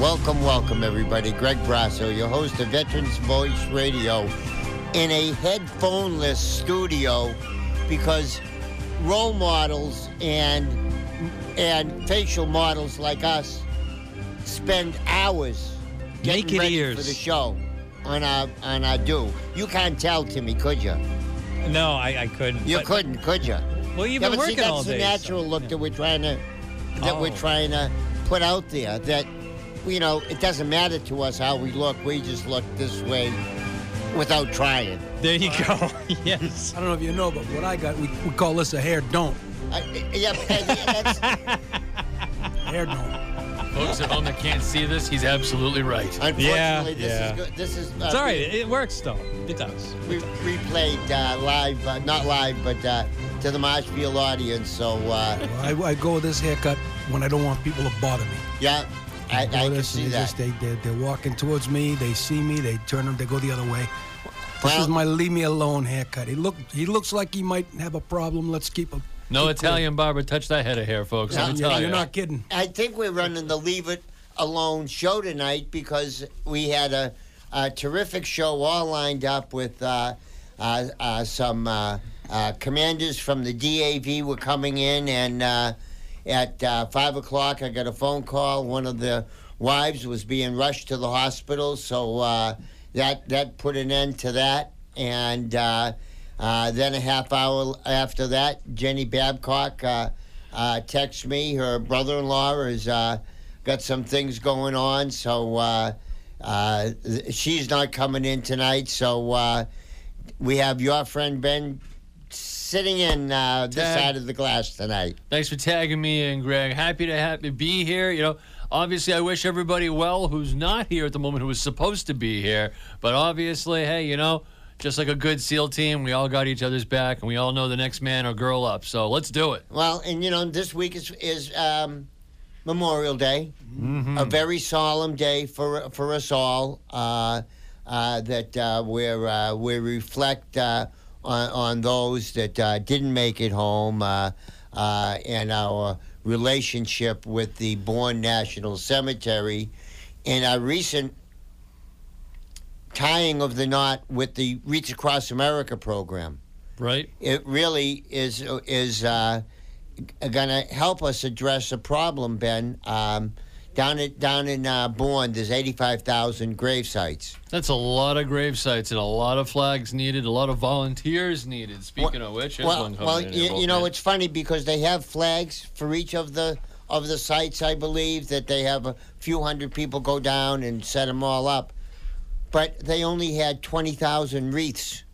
welcome, welcome, everybody. Greg Brasso, your host of Veterans Voice Radio, in a headphoneless studio because role models and and facial models like us spend hours getting Naked ready ears. for the show on our on our do. You can't tell, Timmy, could you? No, I, I couldn't. You but- couldn't, could you? Well, you've yeah, been but see, working that's all the day. natural so- look that we're trying to that we're Oh. trying to put out there. That you know, it doesn't matter to us how we look. We just look this way without trying. There you go. yes. I don't know if you know, but what I got, we, we call this a hair don't. I, yeah, that's, Hair don't. Folks at home that can't see this, he's absolutely right. unfortunately, this yeah. is good. This is. Uh, It's all right. It, it works, though. It does. We replayed uh, live, uh, not live, but uh, to the Marshfield audience. So uh, I, I go with this haircut when I don't want people to bother me. yeah, I, I can this, see and that. Just, they, they, they're walking towards me. They see me. They turn them. They go the other way. This Well- is my leave me alone haircut. He look. He looks like he might have a problem. Let's keep him. No Italian barber touched that head of hair, folks. Let me Yeah, tell You're you. not kidding. I think we're running the Leave It Alone show tonight because we had a, a terrific show all lined up with uh, uh, uh, some uh, uh, commanders from the DAV were coming in, and uh, at uh, five o'clock, I got a phone call. One of the wives was being rushed to the hospital, so uh, that that put an end to that, and. Uh, uh, then a half hour after that, Jenny Babcock uh, uh, texts me. Her brother-in-law has uh, got some things going on, so she's not coming in tonight. So we have your friend Ben sitting in uh, this Dad. side of the glass tonight. Thanks for tagging me in, Greg. Happy to happy be here. You know, obviously, I wish everybody well who's not here at the moment, who was supposed to be here. But obviously, hey, you know, just like a good SEAL team, we all got each other's back, and we all know the next man or girl up. So let's do it. Well, and you know, this week is is um, Memorial Day, a very solemn day for for us all. Uh, uh, that uh, where uh, we reflect uh, on, on those that uh, didn't make it home, uh, uh, and our relationship with the Bourne National Cemetery, and our recent tying of the knot with the Wreaths Across America program Right? it really is is uh, going to help us address a problem, Ben. Um, down at down in uh, Bourne, there's 85,000 grave sites. That's a lot of grave sites and a lot of flags needed, a lot of volunteers needed. Speaking of which, well, well, you, you know, it's funny because they have flags for each of the of the sites. I believe that they have a few hundred people go down and set them all up, but they only had 20,000 wreaths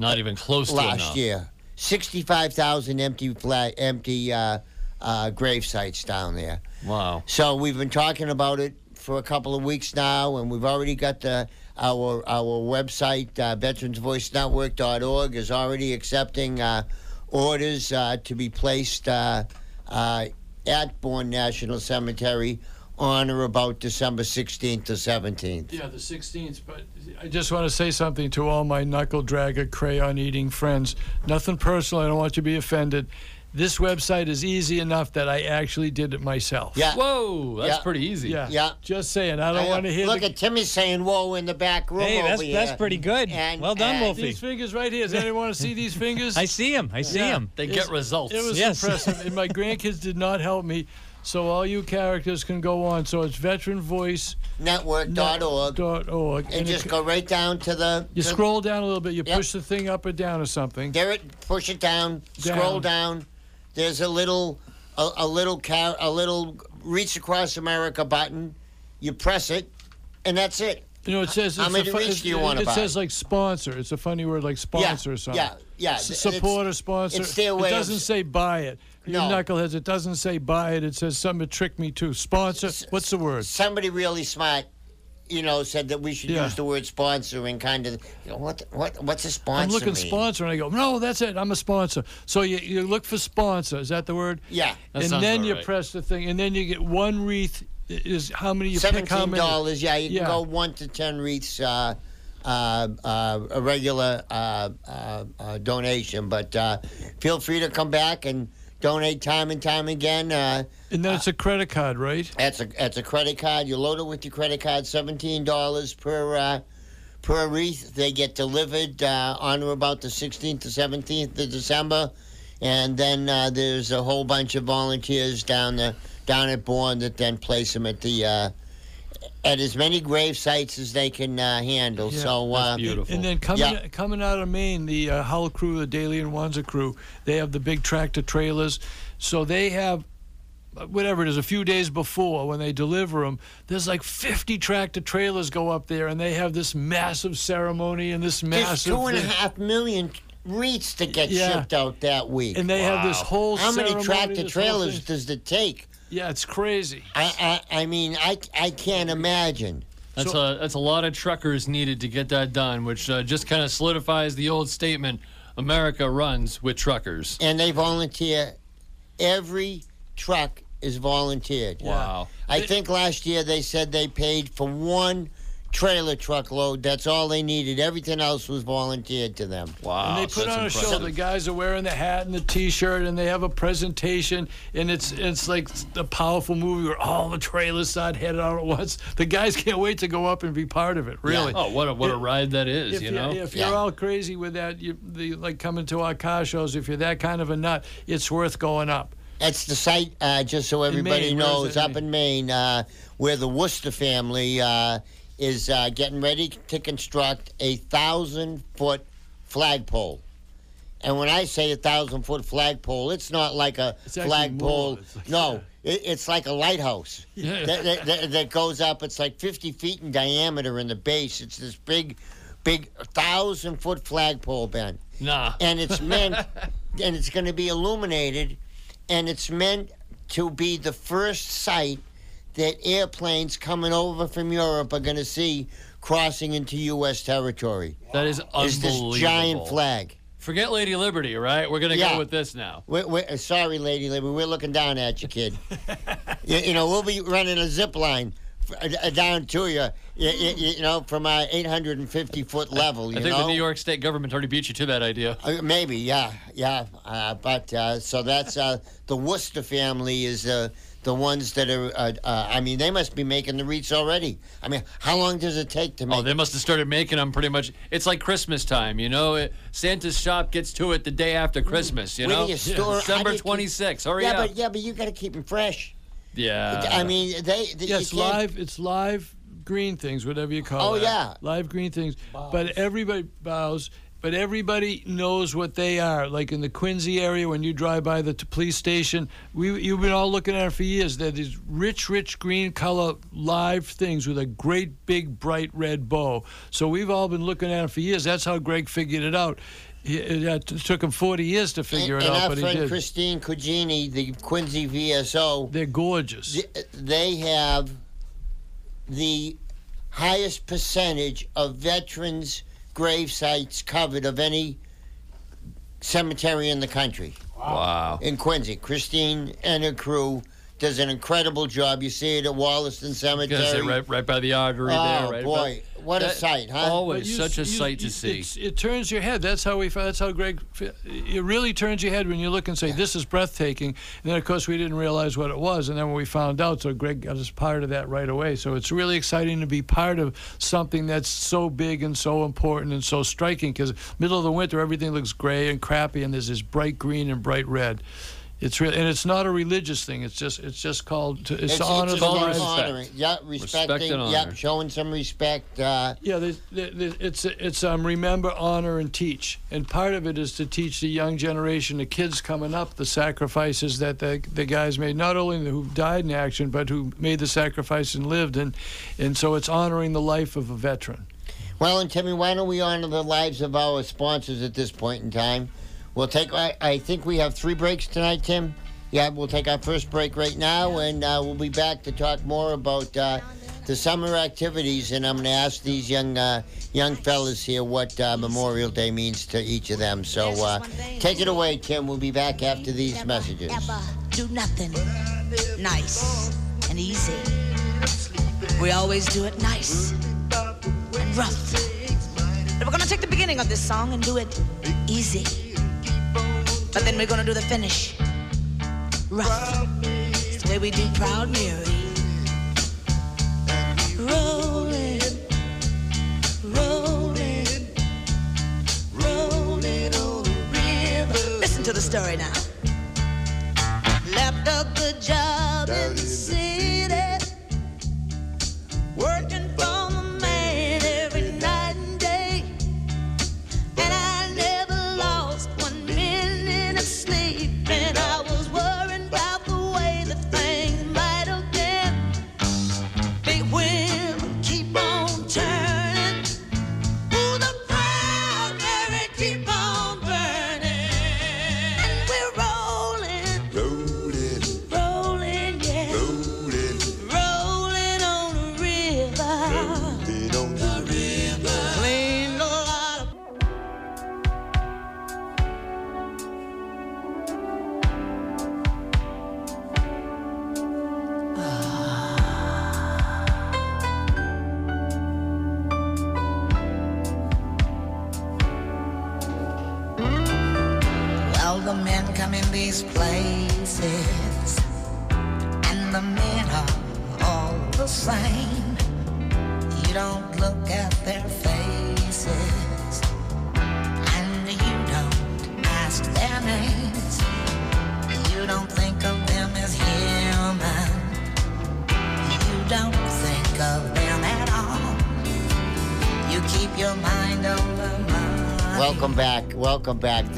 not even close to last year. 65,000 empty flag, empty uh, uh, grave sites down there. Wow. So we've been talking about it for a couple of weeks now, and we've already got the our our website, uh, VeteransVoiceNetwork.org, is already accepting uh, orders uh, to be placed uh, uh, at Bourne National Cemetery on or about December 16th to 17th. Yeah, the 16th. But I just want to say something to all my knuckle dragger, crayon eating friends. Nothing personal. I don't want you to be offended. This website is easy enough that I actually did it myself. Yeah. Whoa, that's Yeah. pretty easy. Yeah. Yeah. Just saying. I don't uh, want to hear Look the, at Timmy saying "whoa" in the back room Hey, that's over that's here. pretty good. And- well done, and Wolfie. these fingers right here. Does anyone want to see these fingers? I see him. I see Yeah. him. They It's- get results. It was Yes. impressive. and my grandkids did not help me. So all you characters can go on. So it's veteranvoice.org. Network.org. And it just c- go right down to the. You to- scroll down a little bit. You Yep. push the thing up or down or something. There it. Push it down. Scroll down. There's a little, a, a little car, a little Wreaths Across America button. You press it, and that's it. You know, it says. How it's many reach do you wanna It buy? says like sponsor. It's a funny word, like sponsor yeah, or something. Yeah, yeah. S- support or sponsor. it's their way It doesn't say buy it. You No. knuckleheads, it doesn't say buy it. It says something to trick me too. Sponsor. What's the word? Somebody really smart, you know, said that we should Yeah. use the word sponsor and kind of, you know, what, what, what's a sponsor? I'm looking mean? sponsor, and I go, no, that's it. I'm a sponsor. So you, you look for sponsor. Is that the word? Yeah. That and then you right. press press the thing, and then you get one wreath. Is how many you pick? How Seventeen many? dollars. Yeah, you can go one to ten wreaths. Uh, uh, uh, a regular uh, uh, uh, donation, but uh, feel free to come back and donate time and time again. Uh, And that's it's a credit card, right? that's a that's a credit card. You load it with your credit card. Seventeen dollars per uh, per wreath. They get delivered uh, on or about the sixteenth to seventeenth of December, and then uh, there's a whole bunch of volunteers down the down at Bourne that then place them at the. At as many grave sites as they can uh, handle. Yeah, so uh, beautiful. And then coming Yeah. coming out of Maine, the uh, Hull crew, the Daly and Wanza crew, they have the big tractor trailers. So they have uh, whatever it is, a few days before when they deliver them, there's like 50 tractor trailers go up there, and they have this massive ceremony and this massive. two and a half million wreaths to get Yeah. shipped out that week. And they have this whole. How many tractor trailers does it take? Yeah, it's crazy. I, I, I mean, I, I can't imagine. That's a that's a lot of truckers needed to get that done, which uh, just kind of solidifies the old statement: America runs with truckers. And they volunteer. Every truck is volunteered. Wow. I think last year they said they paid for one trailer truckload. That's all they needed. Everything else was volunteered to them. Wow. And they put that's on a impressive. show. The guys are wearing the hat and the T-shirt, and they have a presentation, and it's it's like a powerful movie where all the trailers start headed out at once. The guys can't wait to go up and be part of it. Really. Oh, what a what a ride that is, If you you know. if you're all crazy with that, you the, like coming to our car shows. If you're that kind of a nut, it's worth going up. That's the site, uh, just so everybody Maine, knows, up in Maine, uh, where the Worcester family uh, is uh, getting ready to construct a thousand foot flagpole. And when I say a thousand foot flagpole, it's not like a flagpole. Like- no, it, it's like a lighthouse Yeah. that, that, that, that goes up. It's like 50 feet in diameter in the base. It's this big, big thousand foot flagpole, Ben Nah. and it's meant and it's going to be illuminated and it's meant to be the first site that airplanes coming over from Europe are going to see crossing into U.S. territory. That is unbelievable. Is this giant flag? Forget Lady Liberty, right? We're gonna Yeah. go with this now. We're, we're, uh, sorry, Lady Liberty, we're looking down at you, kid. you, you know, we'll be running a zip line f- uh, down to you, you, you, you know, from our 850 foot level. You I think know? the New York State government already beat you to that idea. Uh, maybe, yeah, yeah. Uh, but uh, so that's uh, the Worcester family is uh, the ones that are. Uh, uh, I mean, they must be making the wreaths already. I mean, how long does it take to make? Oh, they must have started making them pretty much. It's like Christmas time, you know. It, Santa's shop gets to it the day after Christmas, you Where know. do you store- December you keep- 26th. Hurry yeah, up. but yeah, but you got to keep them fresh. yeah. I mean, they. they Yeah, it's live. It's live green things, whatever you call it. Oh, it. yeah. live green things. But everybody bows. But everybody knows what they are. Like in the Quincy area, when you drive by the t- police station, we you've been all looking at it for years. They're these rich, rich green color live things with a great big bright red bow. So we've all been looking at it for years. That's how Greg figured it out. It, uh, it took him 40 years to figure and, it and out, but he did. Our friend. Christine Cugini, the Quincy VSO, They're gorgeous. th- they have the highest percentage of veterans' grave sites covered of any cemetery in the country. wow. in Quincy. Christine and her crew does an incredible job. You see it at Wollaston Cemetery. Say right, right by the artery oh there, right? boy, what a sight, huh? Always you- such a you- sight to you- see. It turns your head. That's how we. That's how Greg. It really turns your head when you look and say, "This is breathtaking." And then, of course, we didn't realize what it was. And then when we found out, so Greg got us part of that right away. So it's really exciting to be part of something that's so big and so important and so striking. Because middle of the winter, everything looks gray and crappy, and there's this bright green and bright red. It's real, and it's not a religious thing. It's just, it's just called to, it's, to honor the called respect. honoring. Yeah, respecting. and yeah, honor. showing some respect. Uh, Yeah, there's, there- there- it's it's um, remember, honor, and teach, and part of it is to teach the young generation, the kids coming up, the sacrifices that the the guys made, not only who died in action, but who made the sacrifice and lived, and and so it's honoring the life of a veteran. well, and Timmy, why don't we honor the lives of our sponsors at this point in time? We'll take. I, I think we have three breaks tonight, Tim. yeah, we'll take our first break right now, and uh, we'll be back to talk more about uh, the summer activities. And I'm going to ask these young uh, young fellas here what uh, Memorial Day means to each of them. So uh, take it away, Tim. We'll be back after these messages. Ever do nothing nice and easy. We always do it nice and rough. But we're gonna take the beginning of this song and do it easy. But then we're gonna do the finish rough. It's the way we do Proud Mary. Rolling, rolling, rolling on the river. Listen to the story now. Left a good job in the city,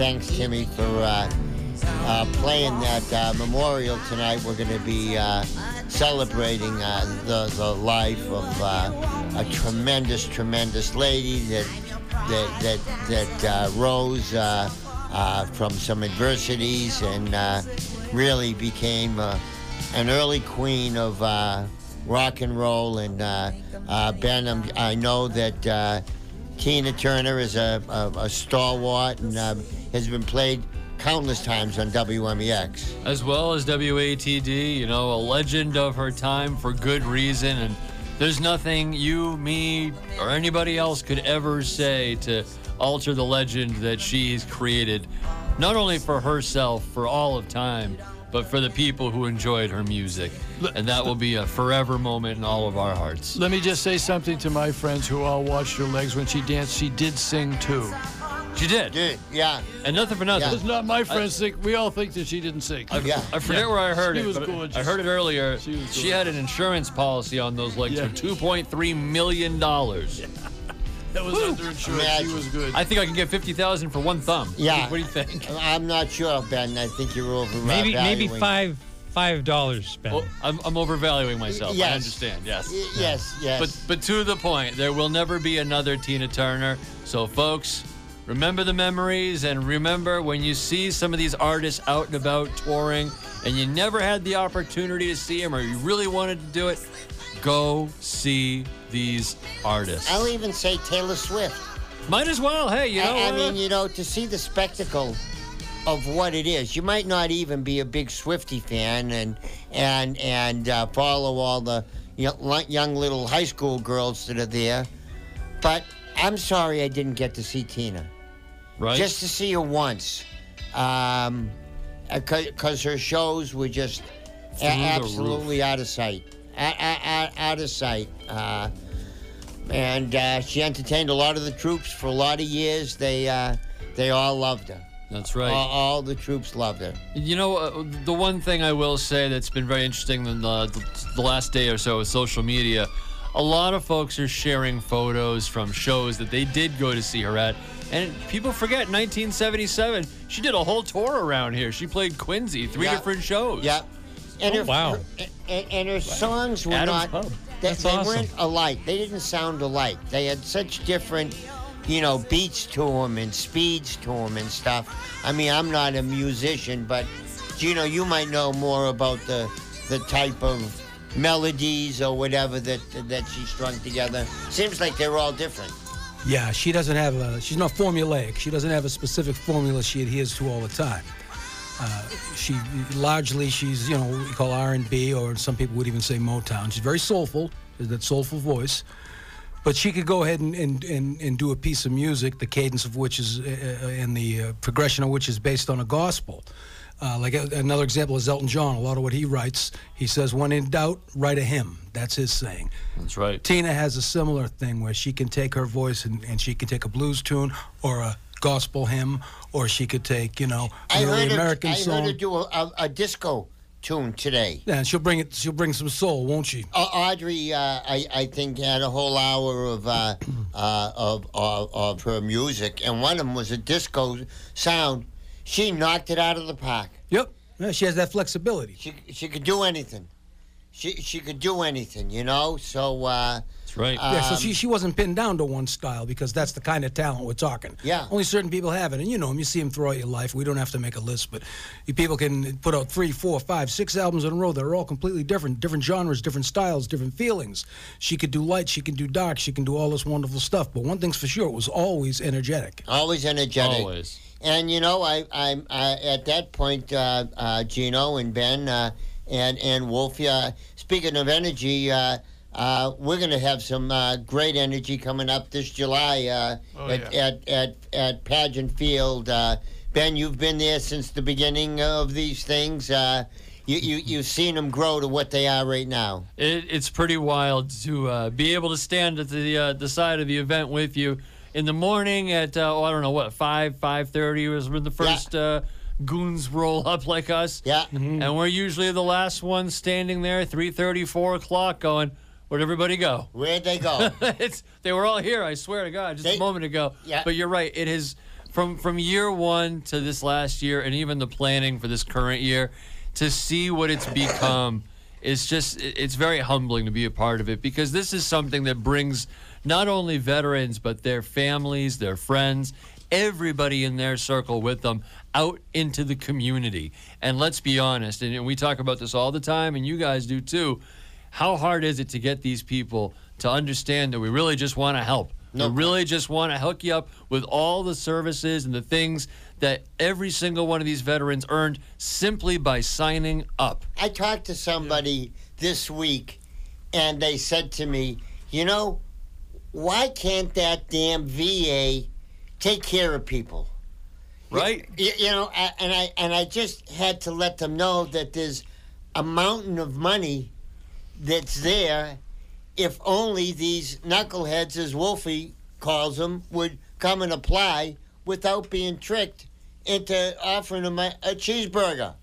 Thanks, Timmy, for uh, uh, playing that uh, memorial tonight. We're going to be uh, celebrating uh, the, the life of a tremendous, tremendous lady that that that that rose from some adversities and really became an early queen of rock and roll. And Ben, I'm, I know that. Tina Turner is a, a, a stalwart and uh, has been played countless times on WMEX. as well as WATD, you know, a legend of her time for good reason. And there's nothing you, me, or anybody else could ever say to alter the legend that she's created, not only for herself, for all of time, but for the people who enjoyed her music. And that will be a forever moment in all of our hearts. Let me just say something to my friends who all watched her legs when she danced. She did sing too. She did. Dude, yeah. And nothing for nothing. It's not my friends think. We all think that she didn't sing. I, Yeah. I forget where I heard She it. was gorgeous. I heard it earlier. She was She had an insurance policy on those legs Yeah. for two point three million dollars. That was underinsured. She Imagine. was good. I think I can get fifty thousand for one thumb. Yeah. What do you think? I'm not sure, Ben. I think you're over Maybe maybe five five dollars, Ben. Oh, I'm, I'm overvaluing myself. Yes. I understand. Yes. Y- Yes, yes. But but to the point, there will never be another Tina Turner. So folks, remember the memories and remember when you see some of these artists out and about touring and you never had the opportunity to see them or you really wanted to do it, go see these artists. I'll even say Taylor Swift. Might as well. Hey, you know I, I mean, you know, to see the spectacle of what it is. You might not even be a big Swifty fan and and and uh, follow all the young, young little high school girls that are there, but I'm sorry I didn't get to see Tina. right? Just to see her once, um, because her shows were just a- absolutely out of sight, a- a- out of sight. Uh, and uh, she entertained a lot of the troops for a lot of years. They uh, they all loved her. That's right. All, all the troops loved her. You know, uh, the one thing I will say that's been very interesting in the, the, the last day or so with social media, a lot of folks are sharing photos from shows that they did go to see her at. And people forget, 1977, she did a whole tour around here. She played Quincy, three Yeah. different shows. Yeah. And Oh, her, wow. her- and, and her songs were Adam's not. Pub. They, That's they awesome. weren't alike. They didn't sound alike. They had such different, you know, beats to them and speeds to them and stuff. I mean, I'm not a musician, but Gino, you might know more about the the type of melodies or whatever that that she strung together. Seems like they're all different. Yeah, she doesn't have a. She's not formulaic. She doesn't have a specific formula she adheres to all the time. Uh, she largely she's you know what we call R and B, or some people would even say Motown. She's very soulful. Has that soulful voice. But she could go ahead and, and, and, and do a piece of music, the cadence of which is, uh, uh, and the uh, progression of which is based on a gospel. Uh, like uh, another example is Elton John. A lot of what he writes, he says, when in doubt, write a hymn. That's his saying. That's right. Tina has a similar thing where she can take her voice and, and she can take a blues tune or a gospel hymn, or she could take, you know, I an early her, American I song. heard her do a, a, a disco tune today. yeah, she'll bring it. She'll bring some soul, won't she? Uh, Audrey, uh, I, I think, had a whole hour of, uh, uh, of, of of her music, and one of them was a disco sound. She knocked it out of the park. Yep. Yeah, she has that flexibility. She she could do anything. She she could do anything, you know. So uh, That's right. Yeah, so um, she, she wasn't pinned down to one style because that's the kind of talent we're talking. Yeah. Only certain people have it. And you know them, you see them throughout your life. We don't have to make a list, but you people can put out three, four, five, six albums in a row that are all completely different, different genres, different styles, different feelings. She could do light, she can do dark, she can do all this wonderful stuff. But one thing's for sure, it was always energetic. always energetic. Always. And you know, I I'm uh, at that point, uh, uh, Gino and Ben uh, and and Wolfie. Uh, speaking of energy, uh, we're going to have some uh, great energy coming up this July uh, Oh, at, yeah. at at at Pageant Field. Uh, ben, you've been there since the beginning of these things. Uh, you, you you've seen them grow to what they are right now. It, it's pretty wild to uh, be able to stand at the uh, the side of the event with you in the morning at uh, oh, I don't know what five five thirty was when the first uh, goons roll up like us. Yeah. and we're usually the last ones standing there 3:30, 4 o'clock, going, "Where'd everybody go?" Where'd they go? it's they were all here. I swear to God, just They- a moment ago. Yeah. But you're right. It is from from year one to this last year, and even the planning for this current year, to see what it's become. Is just it- it's very humbling to be a part of it because this is something that brings not only veterans but their families, their friends, everybody in their circle with them out into the community. And let's be honest, and we talk about this all the time, and you guys do too. How hard is it to get these people to understand that we really just want to help? No we really just want to hook you up with all the services and the things that every single one of these veterans earned simply by signing up. I talked to somebody this week, and they said to me, "You know, why can't that damn VA take care of people?" Right? You, you know, and I and I just had to let them know that there's a mountain of money that's there. If only these knuckleheads, as Wolfie calls them, would come and apply without being tricked into offering them a, a cheeseburger.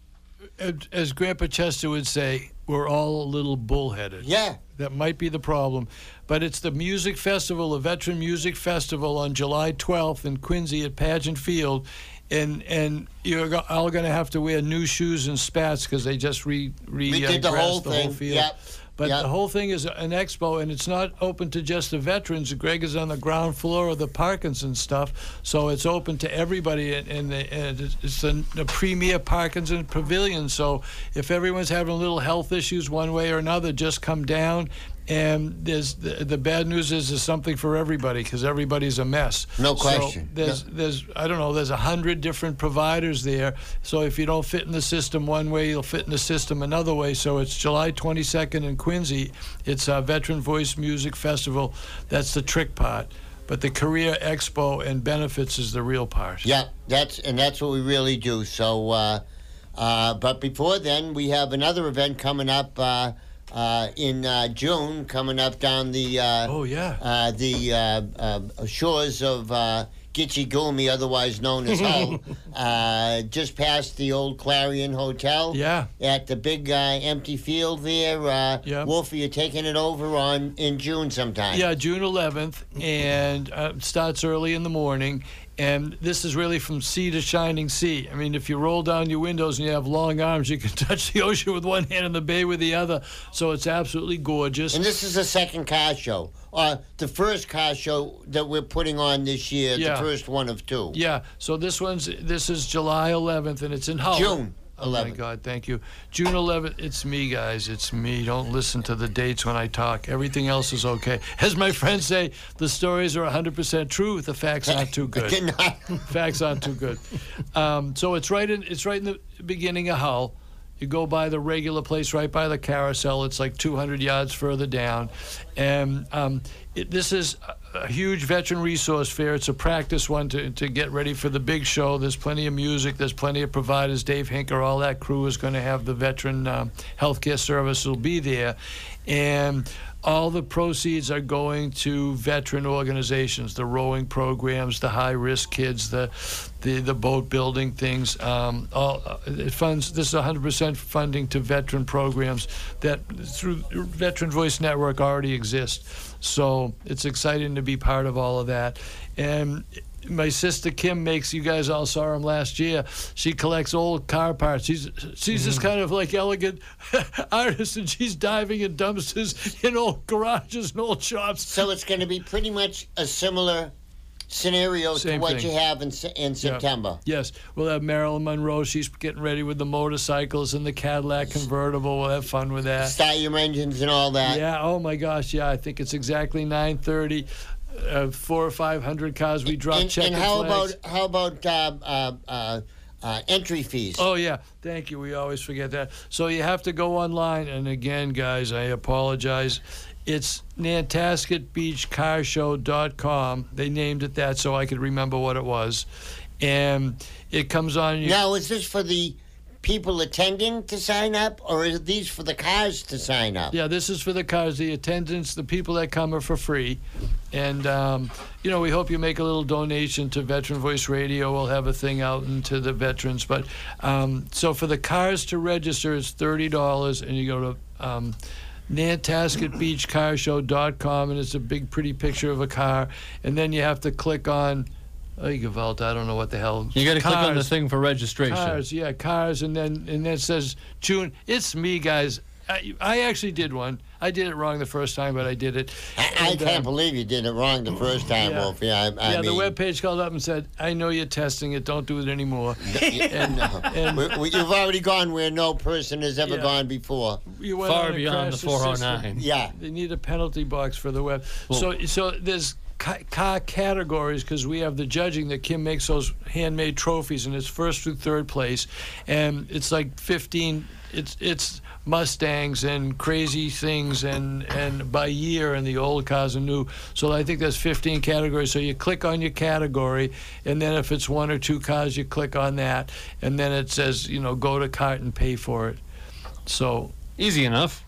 As Grandpa Chester would say, we're all a little bullheaded. Yeah. That might be the problem. But it's the music festival, the Veteran Music Festival on July 12th in Quincy at Pageant Field. And and you're all going to have to wear new shoes and spats because they just re, re We uh, did the whole the thing. whole field. Yep. But Yep. the whole thing is an expo, and it's not open to just the veterans. Greg is on the ground floor of the Parkinson stuff, so it's open to everybody, and, and, the, and it's- it's the, the premier Parkinson Pavilion. So if everyone's having little health issues one way or another, just come down. And there's the, the bad news is there's something for everybody because everybody's a mess. No So question. there's No. there's I don't know there's a hundred different providers there. So if you don't fit in the system one way, you'll fit in the system another way. So it's July 22nd in Quincy. It's a Veteran Voice Music Festival. That's the trick part. But the Career Expo and benefits is the real part. Yeah, that's and that's what we really do. So, uh, uh, but before then, we have another event coming up uh, uh, in uh, June, coming up down the uh, Oh yeah. uh, the uh, uh, shores of uh, Gitche otherwise known as Hull, uh, just past the old Clarion Hotel. Yeah. At the big uh, empty field there. Uh, Yeah. Wolfie, you're taking it over on in June sometime. Yeah, June 11th, and uh, starts early in the morning. And this is really from sea to shining sea. I mean, if you roll down your windows and you have long arms, you can touch the ocean with one hand and the bay with the other. So it's absolutely gorgeous. And this is the second car show. Uh, the first car show that we're putting on this year, Yeah. the first one of two. Yeah. So this one's this is July 11th, and it's in Hull. June. Oh my 11th. God, thank you. June 11th, it's me, guys. It's me. Don't listen to the dates when I talk. Everything else is okay. As my friends say, the stories are 100% true. The facts aren't too good. Facts aren't too good. Um, so it's right in it's right in the beginning of Hull. You go by the regular place, right by the carousel. It's like 200 yards further down, and um, this is a, a huge veteran resource fair. It's a practice one to, to get ready for the big show. There's plenty of music. There's plenty of providers. Dave Hinker, all that crew is going to have the veteran um, healthcare service will be there, and all the proceeds are going to veteran organizations, the rowing programs, the high-risk kids, the the, the boat building things. Um, all uh, it funds. This is 100% funding to veteran programs that through Veteran Voice Network already exist. So it's exciting to be part of all of that. And my sister Kim makes. You guys all saw him last year. She collects old car parts. She's she's this mm. kind of like elegant artist, and she's diving in dumpsters in old garages and old shops. So it's going to be pretty much a similar scenario Same to what thing. you have in in September. Yes, we'll have Marilyn Monroe. She's getting ready with the motorcycles and the Cadillac convertible. We'll have fun with that. Start your engines and all that. Yeah. Oh my gosh. Yeah. I think it's exactly 9:30. Uh, four or five hundred cars. We drop And, checkered and how flags. about how about uh, uh, uh, uh, entry fees? Oh yeah, thank you. We always forget that. So you have to go online, and again, guys, I apologize. It's nantasketbeachcarshow.com. They named it that so I could remember what it was, and it comes on. You, Now, is this for the people attending to sign up, or is these for the cars to sign up? Yeah, this is for the cars. The attendants, the people that come are for free. And, um, you know, we hope you make a little donation to Veteran Voice Radio. We'll have a thing out into the veterans. But um, so for the cars to register, it's $30, and you go to um, NantasketBeachCarShow.com, and it's a big, pretty picture of a car. And then you have to click on. Oh, Gewalt, I don't know what the hell. You got to click on the thing for registration. Cars, yeah, cars, and then and then it says June. It's me, guys. I, I actually did one. I did it wrong the first time, but I did it. I, I And, uh, can't believe you did it wrong the first time, yeah. Wolf. Yeah, I, I yeah, mean, the web page called up and said, "I know you're testing it. Don't do it anymore." and, and- we, we, you've already gone where no person has ever Yeah. gone before. You went Far beyond the crashed system. 409. Yeah. They need a penalty box for the web. so so there's ca- car categories because we have the judging that Kim makes those handmade trophies and it's first through third place, and it's like 15. It's it's Mustangs and crazy things and and by year and the old cars and new. So I think there's 15 categories. So you click on your category, and then if it's one or two cars, you click on that, and then it says you know go to cart and pay for it. So Easy enough.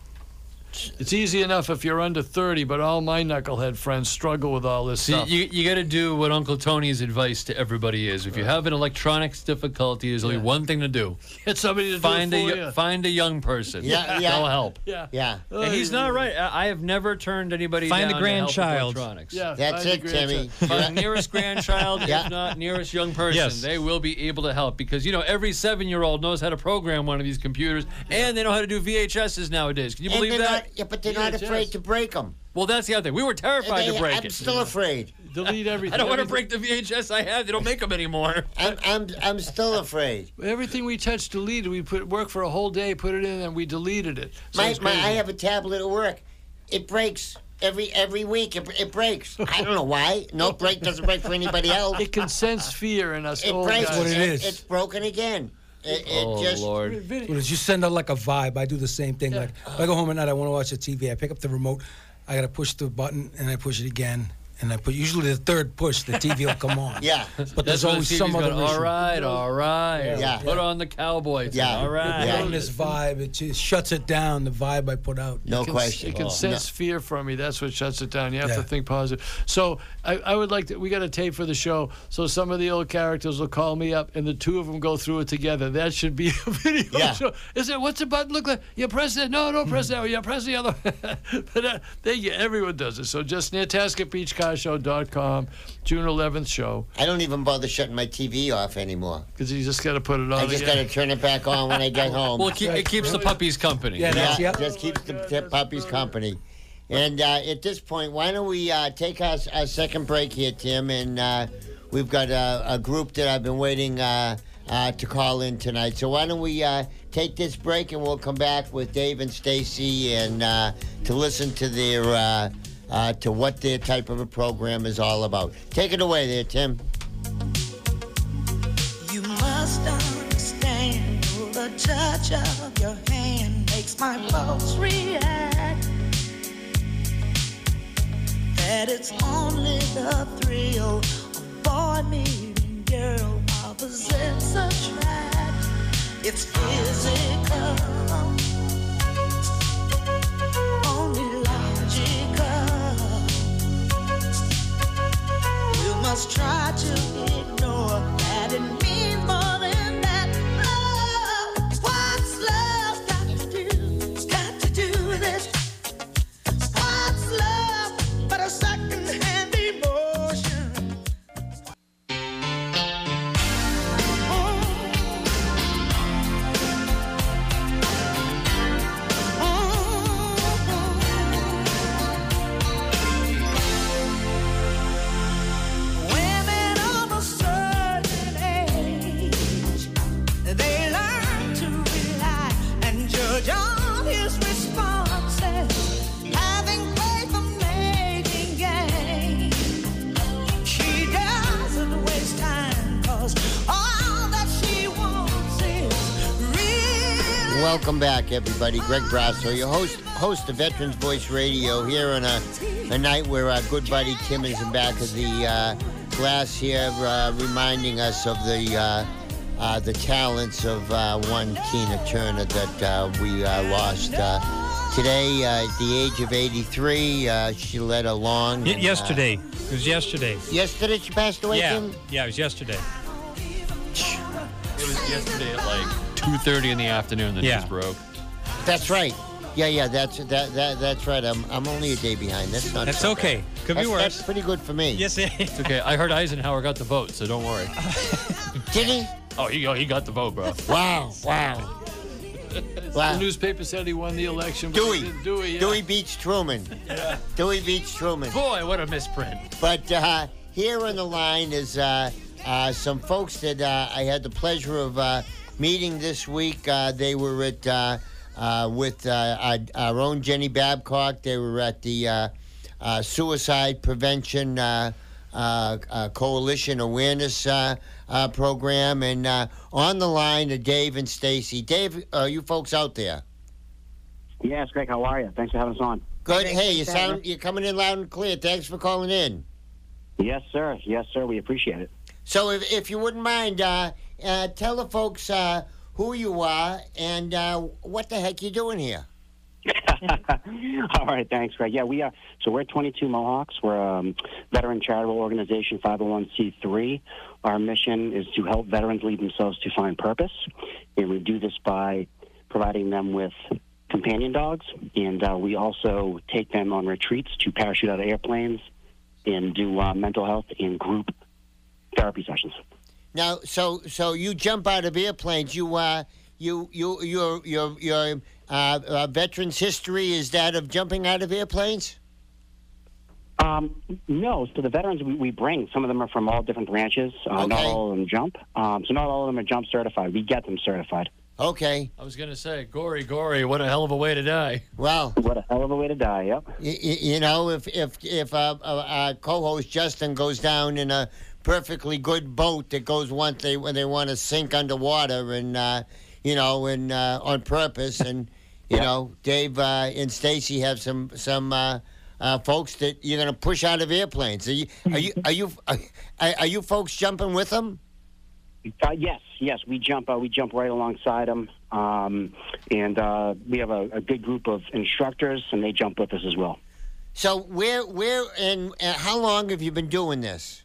It's easy enough if you're under 30, but all my knucklehead friends struggle with all this See, stuff. you, you got to do what Uncle Tony's advice to everybody is. If you have an electronics difficulty, there's only Yeah. one thing to do: Get somebody to find do a it for yo- you. find a young person. Yeah, yeah. That'll help. yeah. Yeah. Oh, and he's not right. I I have never turned anybody Find a down to help with grandchild. electronics. Yeah, That's find a it, Timmy. grandchild. Find nearest grandchild, Yeah. if not nearest young person. Yes. They will be able to help because you know every seven-year-old knows how to program one of these computers, and they know how to do VHSs nowadays. Can you believe that? Not, yeah, but they're not VHS. afraid to break them. Well, that's the other thing. We were terrified to break I'm it. still afraid. Delete everything. I don't want to break the VHS I have. They don't make them anymore. I'm, I'm, I'm still afraid. Everything we touch deleted. We put work for a whole day, put it in, and we deleted it. So My, it's my, I crazy. have a tablet at work. It breaks every every week. It, it breaks. I don't know why. No break doesn't break for anybody else. It can sense fear in us It old breaks. guys. what it It- is. It's broken again. It, it oh just. Lord. Video- Well, you send out like a vibe. I do the same thing. Like if I go home at night, I want to watch the TV. I pick up the remote. I gotta push the button and I push it again. And I put usually the third push, the TV will come on. Yeah. But there's when always the some other going, issue. All right, all right. Yeah. Put on the cowboy. thing, Yeah. All right. Yeah. Put on this vibe, it just shuts it down. The vibe I put out. No It can- question. It can Oh. sense fear from me. That's what shuts it down. You have to think positive. So I, I would like to. We got a tape for the show. So some of the old characters will call me up, and the two of them go through it together. That should be a video Yeah. show. Is it? What's the button look like? You press it. No, don't press that. one. You press the other. but uh, they everyone does it. So just NantasketBeachCarShow.com, June 11th show, I don't even bother shutting my TV off anymore. because you just got to put it on. I just got to turn it back on when I get home. Well, it, keep, it keeps the puppies company. Yeah, yeah, that's yep. just keeps the, the puppies company. And uh, at this point, why don't we uh, take our, our second break here, Tim? And uh, we've got a, a group that I've been waiting uh, uh, to call in tonight. So why don't we uh, take this break and we'll come back with Dave and Stacy and uh, to listen to their uh, to what their type of a program is all about. Take it away, there, Tim. You must understand the touch of your hand makes my pulse react. That it's only the thrill of boy meeting girl opposites attract. It's physical, must try to ignore that it Welcome back, everybody. Greg Brasso, your host, host of Veterans Voice Radio, here on a, a night where our good buddy Tim is in back of the uh, glass here, uh, reminding us of the uh, uh, the talents of uh, one Tina Turner that uh, we uh, lost uh, today uh, at the age of 83. Uh, she led a long. Y- and, uh, yesterday. It was yesterday. yesterday she passed away. Yeah. Tim? Yeah, it was yesterday. It was yesterday at like 2:30 in the afternoon. The Yeah. news broke. That's right. Yeah, yeah, that's that, that that's right. I'm I'm only a day behind. That's not. That's so okay. bad. Could be That's- worse. That's pretty good for me. Yes, it It's okay. I heard Eisenhower got the vote, so don't worry. Did he? Oh, he, oh, he got the vote, bro. Wow, wow. The newspaper said he won the election. but Dewey. he. Dewey, yeah. Dewey beats Truman. Yeah. Dewey beats Truman. Boy, what a misprint. But uh, here on the line is uh, uh, some folks that uh, I had the pleasure of uh, meeting this week. Uh, they were at uh, uh, with uh, our, our own Jenny Babcock. They were at the uh, uh, Suicide Prevention uh, uh, uh, Coalition Awareness uh, uh, Program, and uh, on the line are Dave and Stacy. Dave, are you folks out there? Yes, Greg, how are you? Thanks for having us on. Good. Thanks, Hey, you thanks, sound you're coming in loud and clear. Thanks for calling in. Yes, sir. Yes, sir. We appreciate it. So, if, if you wouldn't mind, uh, uh, tell the folks uh, who you are and uh, what the heck you're doing here. All right, thanks, Greg. Yeah, we are. So we're 22 Mohawks. We're a um, veteran charitable organization, 501c3. Our mission is to help veterans lead themselves to find purpose, and we do this by providing them with companion dogs, and uh, we also take them on retreats to parachute out of airplanes and do uh, mental health and group therapy sessions. Now, so so you jump out of airplanes. You uh, you you your your your uh, uh, veterans history is that of jumping out of airplanes. Um, no, so the veterans we, we bring, some of them are from all different branches. Uh, Not all of them jump. Um, so not all of them are jump certified. We get them certified. Okay. I was gonna say, gory, gory. What a hell of a way to die. Well, What a hell of a way to die, yep. y- y- you know, if if if uh, uh, our co-host Justin goes down in a perfectly good boat that goes once they when they want to sink underwater and uh, you know and uh, on purpose and you know Dave uh, and Stacy have some some uh, uh, folks that you're going to push out of airplanes. Are you are you are you are, are you folks jumping with them? Uh, yes, yes, we jump. Uh, we jump right alongside them, um, and uh, we have a, a good group of instructors, and they jump with us as well. So where where and how long have you been doing this?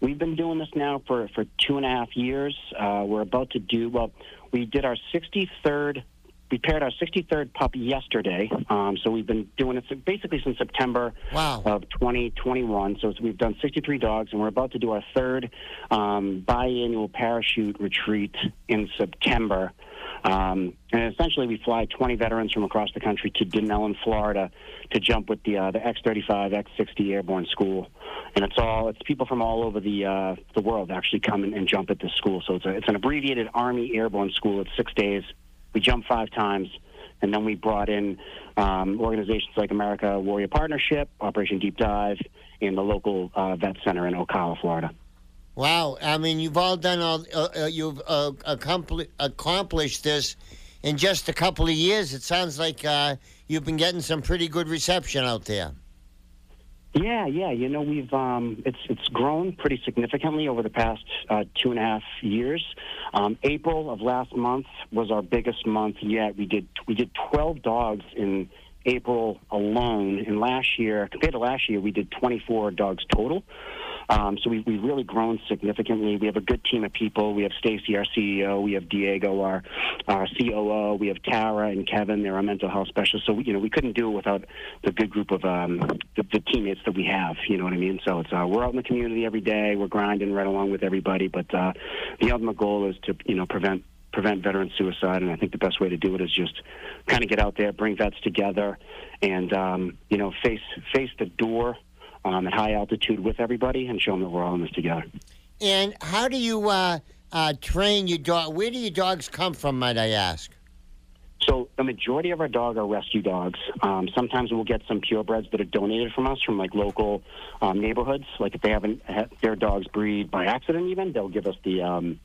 We've been doing this now for, for two and a half years. Uh, we're about to do, well, we did our 63rd, we paired our 63rd pup yesterday. Um, so we've been doing it basically since September Wow. of 2021. So we've done 63 dogs, and we're about to do our third um, biannual parachute retreat in September. Um, and essentially, we fly 20 veterans from across the country to Dunnellon, Florida, to jump with the uh, the X-35, X-60 Airborne School, and it's all it's people from all over the uh, the world actually come and, and jump at this school. So it's a, it's an abbreviated Army Airborne School. It's six days. We jump five times, and then we brought in um, organizations like America Warrior Partnership, Operation Deep Dive, and the local uh, vet center in Ocala, Florida. Wow, I mean, you've all done all. Uh, uh, you've uh, accompli- accomplished this in just a couple of years. It sounds like uh, you've been getting some pretty good reception out there. Yeah, yeah. You know, we've um, it's it's grown pretty significantly over the past uh, two and a half years. Um, April of last month was our biggest month yet. We did we did 12 dogs in April alone. And last year, compared to last year, we did 24 dogs total. Um, so we, we've really grown significantly. We have a good team of people. We have Stacy, our CEO. We have Diego, our, our COO. We have Tara and Kevin. They're our mental health specialists. So, we, you know, we couldn't do it without the good group of um, the, the teammates that we have. You know what I mean? So it's uh, we're out in the community every day. We're grinding right along with everybody. But uh, the ultimate goal is to, you know, prevent prevent veteran suicide. And I think the best way to do it is just kind of get out there, bring vets together, and um, you know, face face the door um, at high altitude with everybody and show them that we're all in this together. And how do you uh, uh, train your dog? Where do your dogs come from, might I ask? So the majority of our dog are rescue dogs. Um, sometimes we'll get some purebreds that are donated from us from like local um, neighborhoods. Like if they haven't had their dogs breed by accident, even they'll give us the um,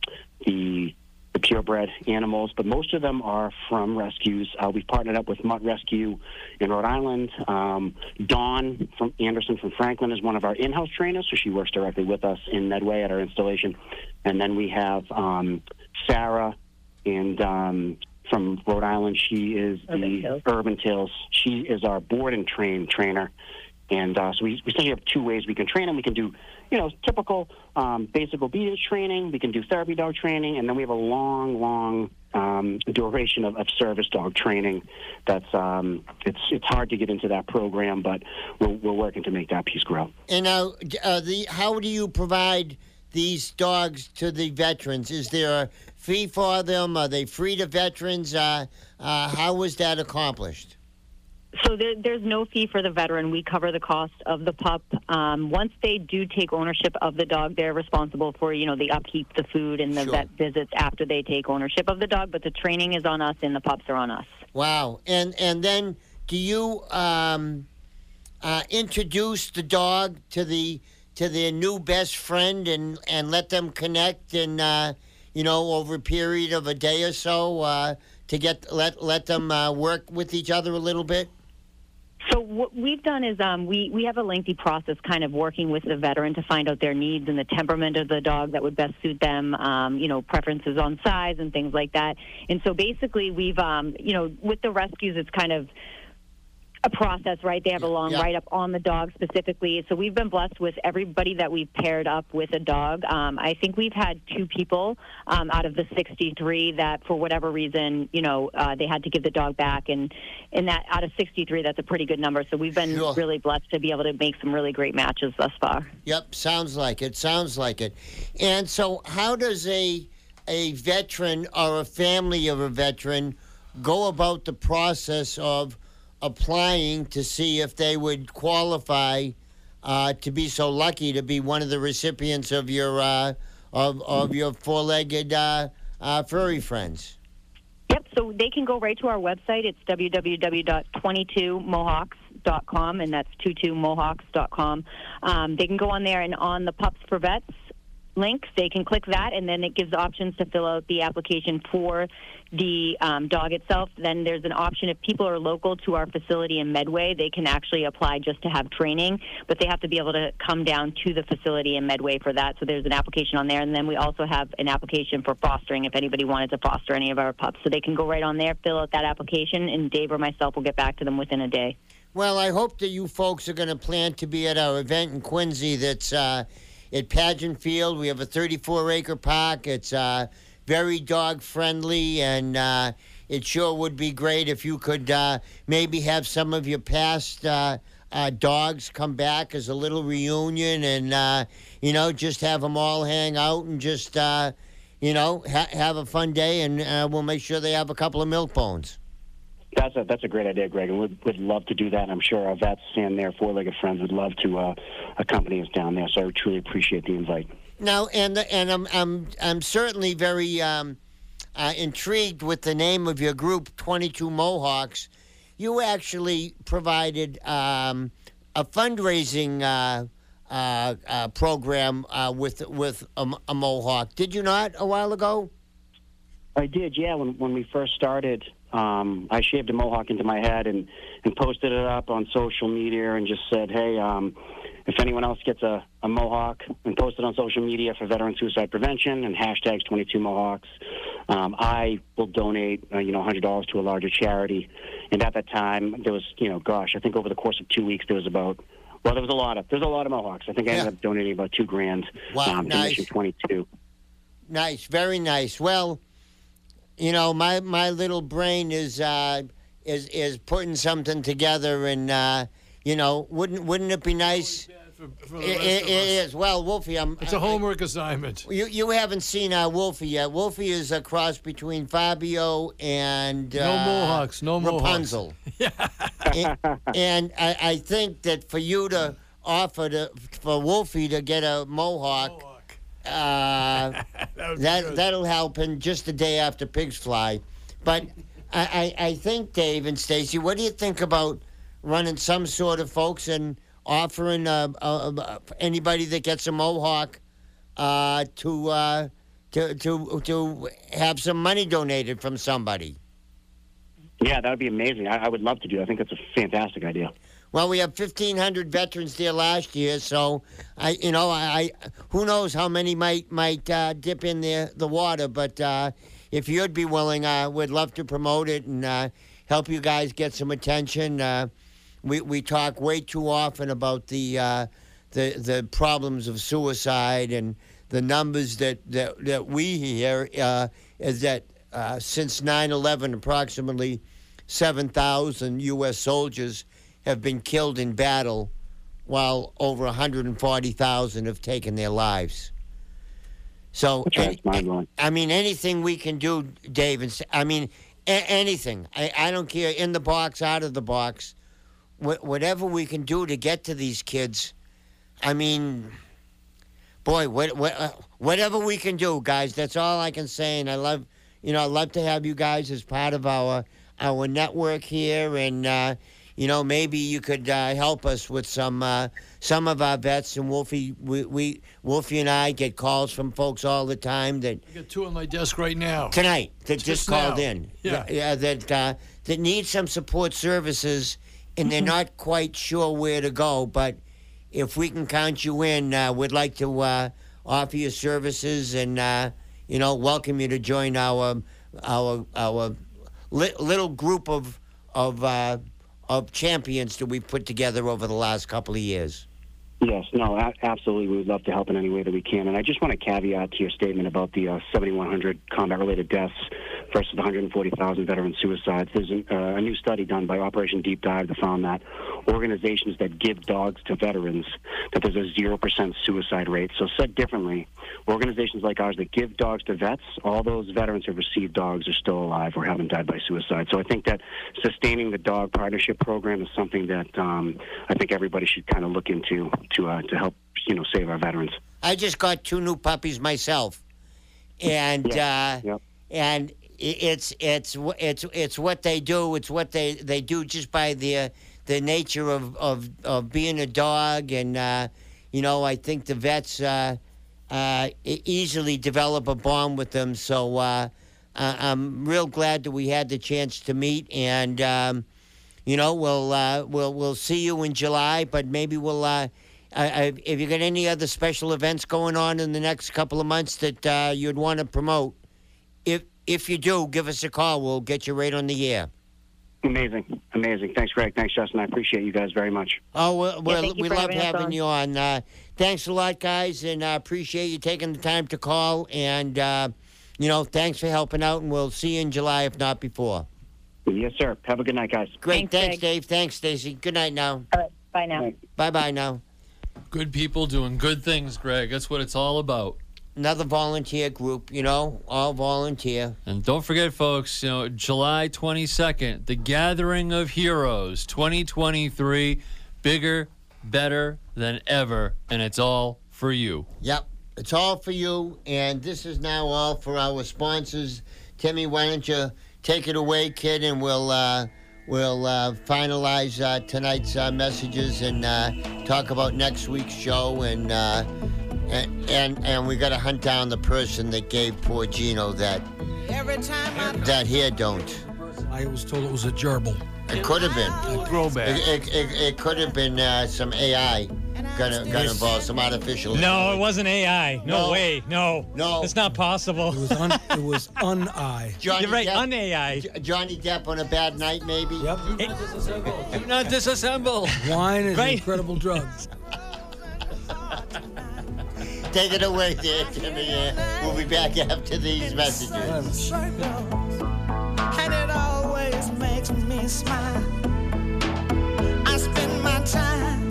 the the purebred animals, but most of them are from rescues. Uh, we've partnered up with Mutt Rescue in Rhode Island. Um, Dawn from Anderson from Franklin is one of our in-house trainers, so she works directly with us in Medway at our installation. And then we have um, Sarah and um, from Rhode Island. She is Urban the Tales. Urban Tales. She is our board and train trainer. And uh, so we, we essentially have two ways we can train them. We can do, you know, typical um, basic obedience training. We can do therapy dog training, and then we have a long, long um, duration of, of service dog training. That's um, it's it's hard to get into that program, but we're, we're working to make that piece grow. And now, uh, the how do you provide these dogs to the veterans? Is there a fee for them? Are they free to veterans? Uh, uh, how was that accomplished? So there, there's no fee for the veteran. We cover the cost of the pup. Um, once they do take ownership of the dog, they're responsible for you know the upkeep, the food, and the Sure. vet visits after they take ownership of the dog. But the training is on us, and the pups are on us. Wow. And and then do you um, uh, introduce the dog to the to their new best friend and and let them connect and uh, you know over a period of a day or so uh, to get let let them uh, work with each other a little bit? So what we've done is um, we we have a lengthy process, kind of working with the veteran to find out their needs and the temperament of the dog that would best suit them. Um, you know, preferences on size and things like that. And so basically, we've um, you know with the rescues, it's kind of a process, right? They have a long Yeah. write up on the dog specifically. So we've been blessed with everybody that we've paired up with a dog. Um, I think we've had two people um, out of the 63 that, for whatever reason, you know, uh, they had to give the dog back, and and that out of 63, that's a pretty good number. So we've been Sure. really blessed to be able to make some really great matches thus far. Yep, sounds like it. Sounds like it. And so, how does a a veteran or a family of a veteran go about the process of applying to see if they would qualify uh, to be so lucky to be one of the recipients of your uh, of of your four-legged uh, uh, furry friends? Yep. So they can go right to our website. It's www.22mohawks.com, and that's 22mohawks.com. Um, they can go on there and on the Pups for Vets link, they can click that, and then it gives options to fill out the application for the um, dog itself. Then there's an option if people are local to our facility in Medway, they can actually apply just to have training, but they have to be able to come down to the facility in Medway for that. So there's an application on there, and then we also have an application for fostering if anybody wanted to foster any of our pups. So they can go right on there, fill out that application, and Dave or myself will get back to them within a day. Well, I hope that you folks are going to plan to be at our event in Quincy that's uh, at Pageant Field. We have a 34 acre park. It's uh, very dog friendly, and uh, it sure would be great if you could uh, maybe have some of your past. Uh, uh, dogs come back as a little reunion, and uh, you know, just have them all hang out and just you know, ha- have a fun day, and we'll make sure they have a couple of milk bones. That's a that's a great idea, Greg, and we'd, we'd love to do that. I'm sure our vets and their four-legged friends would love to uh, accompany us down there. So I truly appreciate the invite. Now, and and I'm I'm I'm certainly very um, uh, intrigued with the name of your group, Twenty Two Mohawks. You actually provided um, a fundraising uh, uh, uh, program uh, with with a, a Mohawk. Did you not a while ago? I did, yeah. When when we first started, um, I shaved a mohawk into my head and and posted it up on social media and just said, hey, um, if anyone else gets a, a mohawk, and posted on social media for veteran suicide prevention and hashtags 22 Mohawks, um, I will donate, uh, you know, $100 to a larger charity. And at that time, there was, you know, gosh, I think over the course of two weeks, there was about well, there was a lot of there's a lot of Mohawks. I think I ended up donating about two grand Wow, um, to nice. Mission 22. Nice, very nice. Well, you know, my my little brain is uh, is is putting something together, and uh, you know, wouldn't wouldn't it be nice? For, for It, it, of it us. is. Well, Wolfie, I'm. It's a homework assignment. You you haven't seen uh, Wolfie yet. Wolfie is a cross between Fabio and uh, No Mohawks, no Mohawks. Rapunzel. and and I, I think that for you to offer to for Wolfie to get a Mohawk, Mohawk. Uh, That would be that good. that'll help him just the day after pigs fly. But I, I, I think Dave and Stacy, what do you think about running some sort of folks and offering uh, uh, uh, anybody that gets a mohawk uh, to uh, to to to have some money donated from somebody? Yeah, that would be amazing. I, I would love to do. that. I think that's a fantastic idea. Well, we have fifteen hundred veterans there last year, so I, you know, I, who knows how many might might uh, dip in the the water, but uh, if you'd be willing, uh, we'd love to promote it and uh, help you guys get some attention. Uh, we we talk way too often about the uh, the the problems of suicide and the numbers that that, that we hear uh, is that since 9/11, approximately 7,000 U.S. soldiers have been killed in battle, while over 140,000 have taken their lives. So, right. any- It's mind blowing. I mean, anything we can do, Dave, and I mean, a- anything. I, I don't care, in the box, out of the box. Wh- whatever we can do to get to these kids, I mean, boy, what, what, uh, whatever we can do, guys, that's all I can say. And I love, you know, I love to have you guys as part of our our network here. And, uh, you know, maybe you could uh, help us with some uh, some of our vets. And Wolfie, we, we Wolfie and I get calls from folks all the time that I got two on my desk right now. tonight that just, Just called now. in. Yeah. Yeah, that uh, that need some support services, and they're not quite sure where to go. But if we can count you in, uh, we'd like to uh, offer you services and uh, you know welcome you to join our our our li- little group of of uh, of champions that we've put together over the last couple of years. Yes, no, absolutely. We would love to help in any way that we can. And I just want to caveat to your statement about the uh, 7,100 combat-related deaths versus the 140,000 veteran suicides. There's an, uh, a new study done by Operation Deep Dive that found that organizations that give dogs to veterans, that there's a 0% suicide rate. So said differently, organizations like ours that give dogs to vets, all those veterans who received dogs are still alive or haven't died by suicide. So I think that sustaining the dog partnership program is something that um, I think everybody should kind of look into to uh, to help you know save our veterans. I just got two new puppies myself, and uh, Yep. and it's it's it's it's what they do. It's what they they do just by the the nature of of, of being a dog, and uh, you know I think the vets uh, uh, easily develop a bond with them. So uh, I- I'm real glad that we had the chance to meet, and um, you know we'll uh, we'll we'll see you in July, but maybe we'll. Uh, I, I, if you got any other special events going on in the next couple of months that uh, you'd want to promote, if if you do, give us a call. We'll get you right on the air. Amazing, amazing. Thanks, Greg. Thanks, Justin. I appreciate you guys very much. Oh, well, well thank we love having having you on. Uh, thanks a lot, guys, and I appreciate you taking the time to call. And uh, you know, thanks for helping out. And we'll see you in July, if not before. Yes, sir. Have a good night, guys. Great, Thanks, thanks, Dave. Thanks, Stacy. Good night now. All right. Bye now. Bye, bye now. Good people doing good things, Greg. That's what it's all about. another volunteer group. You know, all volunteer. And don't forget, folks, you know, July 22nd, the Gathering of Heroes 2023, bigger, better than ever, and it's all for you. Yep, it's all for you, and this is now all for our sponsors. Timmy, why don't you take it away, kid, and we'll uh, we'll uh, finalize uh, tonight's uh, messages and uh, talk about next week's show, and uh, and and, and we got to hunt down the person that gave poor Gino that Every time I that hair don't. I was told it was a gerbil. It could have been. A throwback. It, it, it, it could have been uh, some AI gonna gonna involve some artificial. No, it wasn't AI. No, No. way. No. No. It's not possible. It was un, it was un I. Johnny You're right. Depp, Un AI. J- Johnny Depp on a bad night, maybe. Yep. Do not disassemble. Do not disassemble. Wine is Right. incredible drug. Take it away, there, Timmy. We'll be back after these messages. and it always makes me smile. I spend my time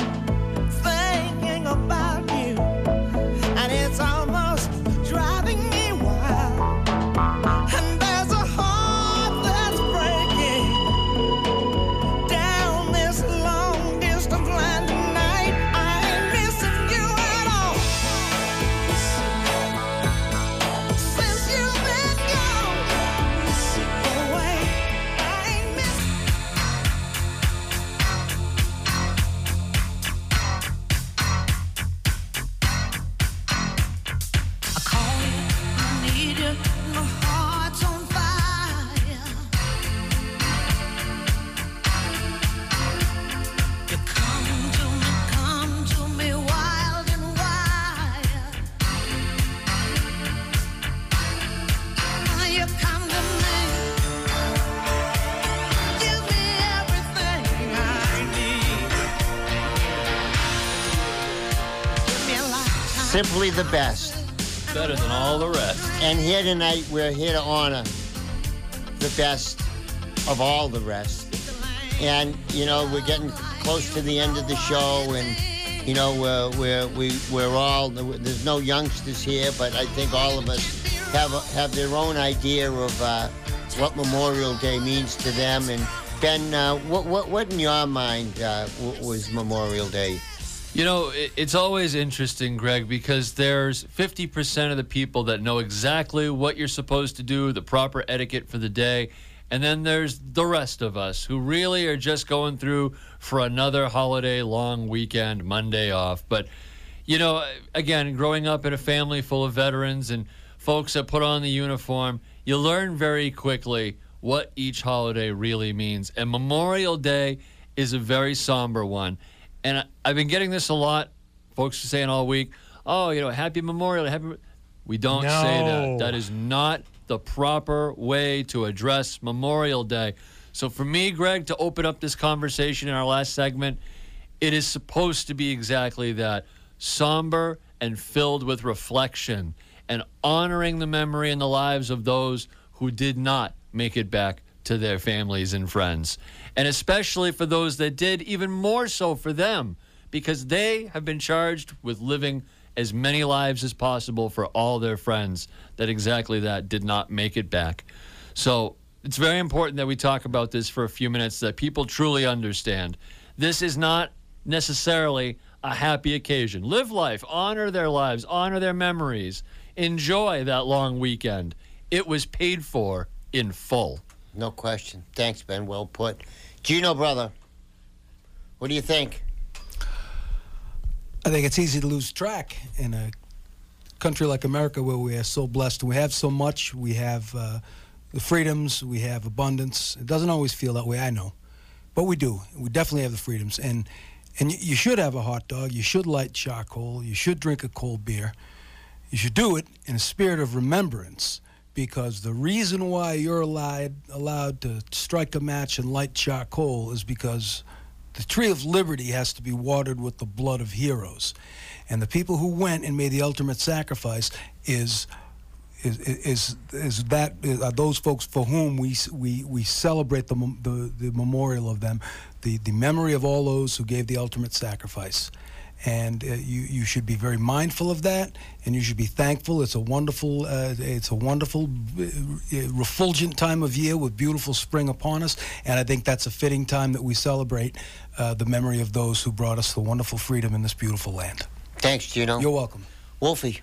Simply the best. Better than all the rest. And here tonight, we're here to honor the best of all the rest. And you know, we're getting close to the end of the show, and you know, we're we're we, we're all there's no youngsters here, but I think all of us have have their own idea of uh, what Memorial Day means to them. And Ben, uh, what what what in your mind uh, was Memorial Day? You know, it's always interesting, Greg, because there's 50% of the people that know exactly what you're supposed to do, the proper etiquette for the day. And then there's the rest of us who really are just going through for another holiday long weekend, Monday off. But, you know, again, growing up in a family full of veterans and folks that put on the uniform, you learn very quickly what each holiday really means. And Memorial Day is a very somber one. And I, I've been getting this a lot. Folks are saying all week, "Oh, you know, Happy Memorial Day." Happy. We don't say that. That is not the proper way to address Memorial Day. So for me, Greg, to open up this conversation in our last segment, it is supposed to be exactly that: somber and filled with reflection, and honoring the memory and the lives of those who did not make it back to their families and friends. And especially for those that did, even more so for them, because they have been charged with living as many lives as possible for all their friends that exactly that did not make it back. So it's very important that we talk about this for a few minutes, that people truly understand. This is not necessarily a happy occasion. Live life, honor their lives, honor their memories, enjoy that long weekend. It was paid for in full. No question. Thanks, Ben. Well put. Gino, brother, what do you think? I think it's easy to lose track in a country like America where we are so blessed. We have so much. We have uh, the freedoms. We have abundance. It doesn't always feel that way, I know, but we do. We definitely have the freedoms, and and you should have a hot dog. You should light charcoal. You should drink a cold beer. You should do it in a spirit of remembrance, because the reason why you're allowed allowed to strike a match and light charcoal is because the tree of liberty has to be watered with the blood of heroes. And the people who went and made the ultimate sacrifice is is is, is that are those folks for whom we we we celebrate the, the the memorial of them the the memory of all those who gave the ultimate sacrifice and uh, you you should be very mindful of that, and you should be thankful. It's a wonderful uh, it's a wonderful uh, refulgent time of year with beautiful spring upon us, and I think that's a fitting time that we celebrate uh, the memory of those who brought us the wonderful freedom in this beautiful land. Thanks, Gino. You're welcome. Wolfie.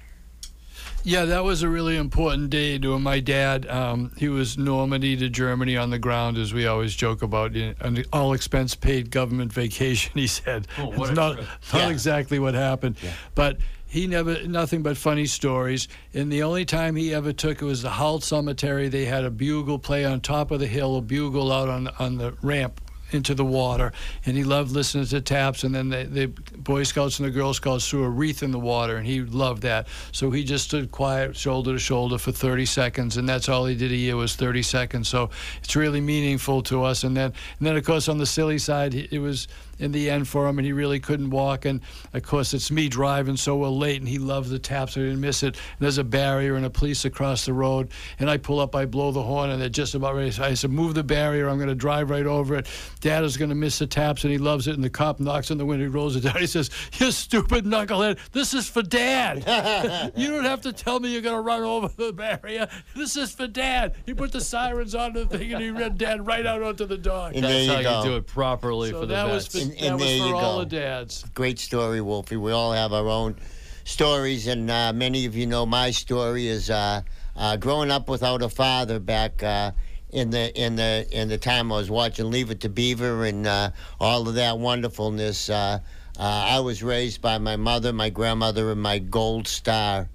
Yeah, that was a really important day to my dad. Um, he was Normandy to Germany on the ground, as we always joke about, an all expense paid government vacation. He said, Oh, what it's not trip. not Yeah. exactly what happened, but. He never, nothing but funny stories. And the only time he ever took it was the Hull Cemetery. They had a bugle play on top of the hill, a bugle out on on the ramp into the water, and he loved listening to taps. And then the, the Boy Scouts and the Girl Scouts threw a wreath in the water, and he loved that. So he just stood quiet, shoulder to shoulder, for 30 seconds, and that's all he did a year was 30 seconds. So it's really meaningful to us. And then, and then of course, on the silly side, it was in the end for him, and he really couldn't walk. And of course, it's me driving, so we're late, and he loves the taps. I didn't miss it. And there's a barrier and a police across the road, and I pull up, I blow the horn, and they're just about ready. So I said, "Move the barrier. I'm going to drive right over it." Dad is going to miss the taps, and he loves it. And the cop knocks on the window, he rolls it down. He says, "You stupid knucklehead! This is for Dad. you don't have to tell me you're going to run over the barrier. This is for Dad." He put the sirens on the thing, and he ran Dad right out onto the dock. And That's there you how go. you do it properly So for the that was vets. for, And- and that was there for you all go. the dads. Great story, Wolfie. We all have our own stories, and uh, many of you know my story is uh, uh, growing up without a father back uh, in the in the in the time I was watching Leave It to Beaver and uh, all of that wonderfulness. Uh, uh, I was raised by my mother, my grandmother, and my Gold Star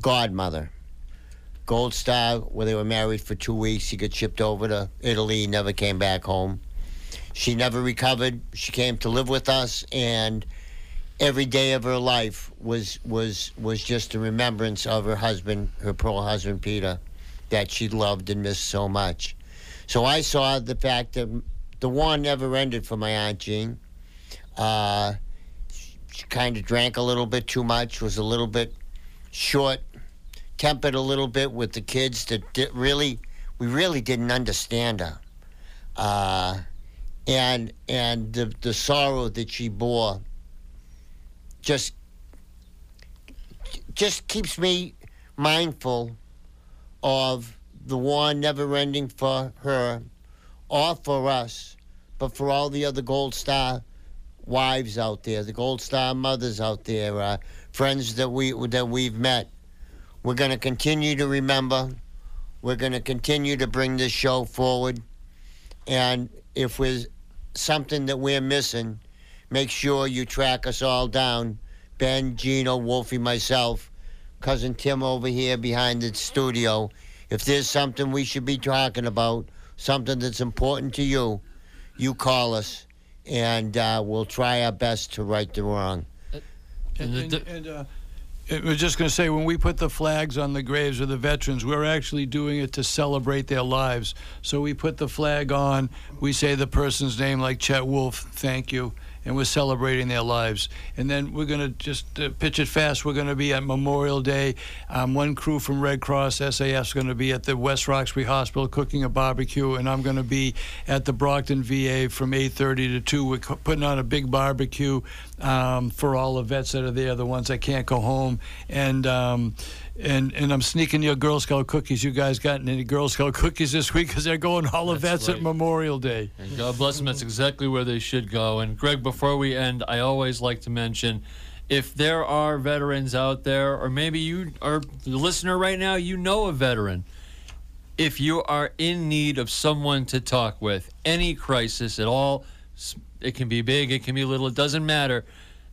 godmother. Gold Star, where they were married for two weeks, he got shipped over to Italy, never came back home. She never recovered. She came to live with us, and every day of her life was was was just a remembrance of her husband, her poor husband Peter, that she loved and missed so much. So I saw the fact that the war never ended for my aunt Jean. Uh, she kind of drank a little bit too much, was a little bit short tempered a little bit with the kids that really we really didn't understand her. Uh, and and the the sorrow that she bore just just keeps me mindful of the war never ending for her or for us, but for all the other Gold Star wives out there, the Gold Star mothers out there, uh, friends that we that we've met. We're going to continue to remember. We're going to continue to bring this show forward. And if there's something that we're missing, make sure you track us all down. Ben, Gino, Wolfie, myself, cousin Tim over here behind the studio. If there's something we should be talking about, something that's important to you, you call us, and uh, we'll try our best to right the wrong. And, And and, and, uh, I was just going to say, when we put the flags on the graves of the veterans, we're actually doing it to celebrate their lives. So we put the flag on, we say the person's name, like Chet Wolf, thank you, and we're celebrating their lives. And then we're going to just uh, pitch it fast. We're going to be at Memorial Day. Um, one crew from Red Cross SAF is going to be at the West Roxbury Hospital cooking a barbecue, and I'm going to be at the Brockton VA from 8:30 to 2. We're putting on a big barbecue um, for all the vets that are there, the ones that can't go home, and. Um, and, and I'm sneaking your Girl Scout cookies. You guys gotten any Girl Scout cookies this week? Because they're going all the That's vets at. Memorial Day. And God bless them. That's exactly where they should go. And Greg, before we end, I always like to mention if there are veterans out there, or maybe you are the listener right now, you know a veteran. If you are in need of someone to talk with, any crisis at all, it can be big, it can be little, it doesn't matter.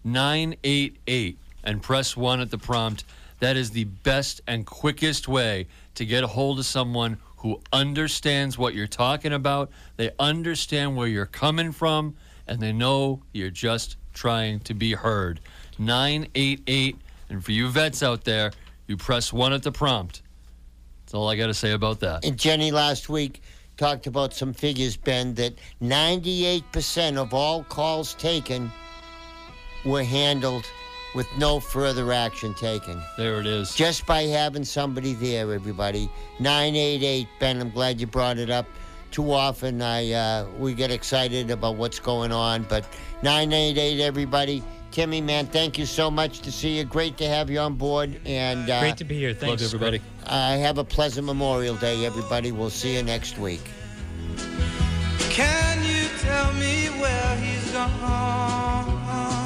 988 and press 1 at the prompt. That is the best and quickest way to get a hold of someone who understands what you're talking about. They understand where you're coming from, and they know you're just trying to be heard. 988. And for you vets out there, you press 1 at the prompt. That's all I got to say about that. And Jenny last week talked about some figures, Ben, that 98% of all calls taken were handled with no further action taken. There it is. Just by having somebody there, everybody. 988, Ben, I'm glad you brought it up. Too often I uh, we get excited about what's going on, but 988, everybody, Timmy, man, thank you so much to see you. Great to have you on board. And uh, Great to be here. Love Thanks. everybody. uh, have a pleasant Memorial Day, everybody. We'll see you next week. Can you tell me where he's gone?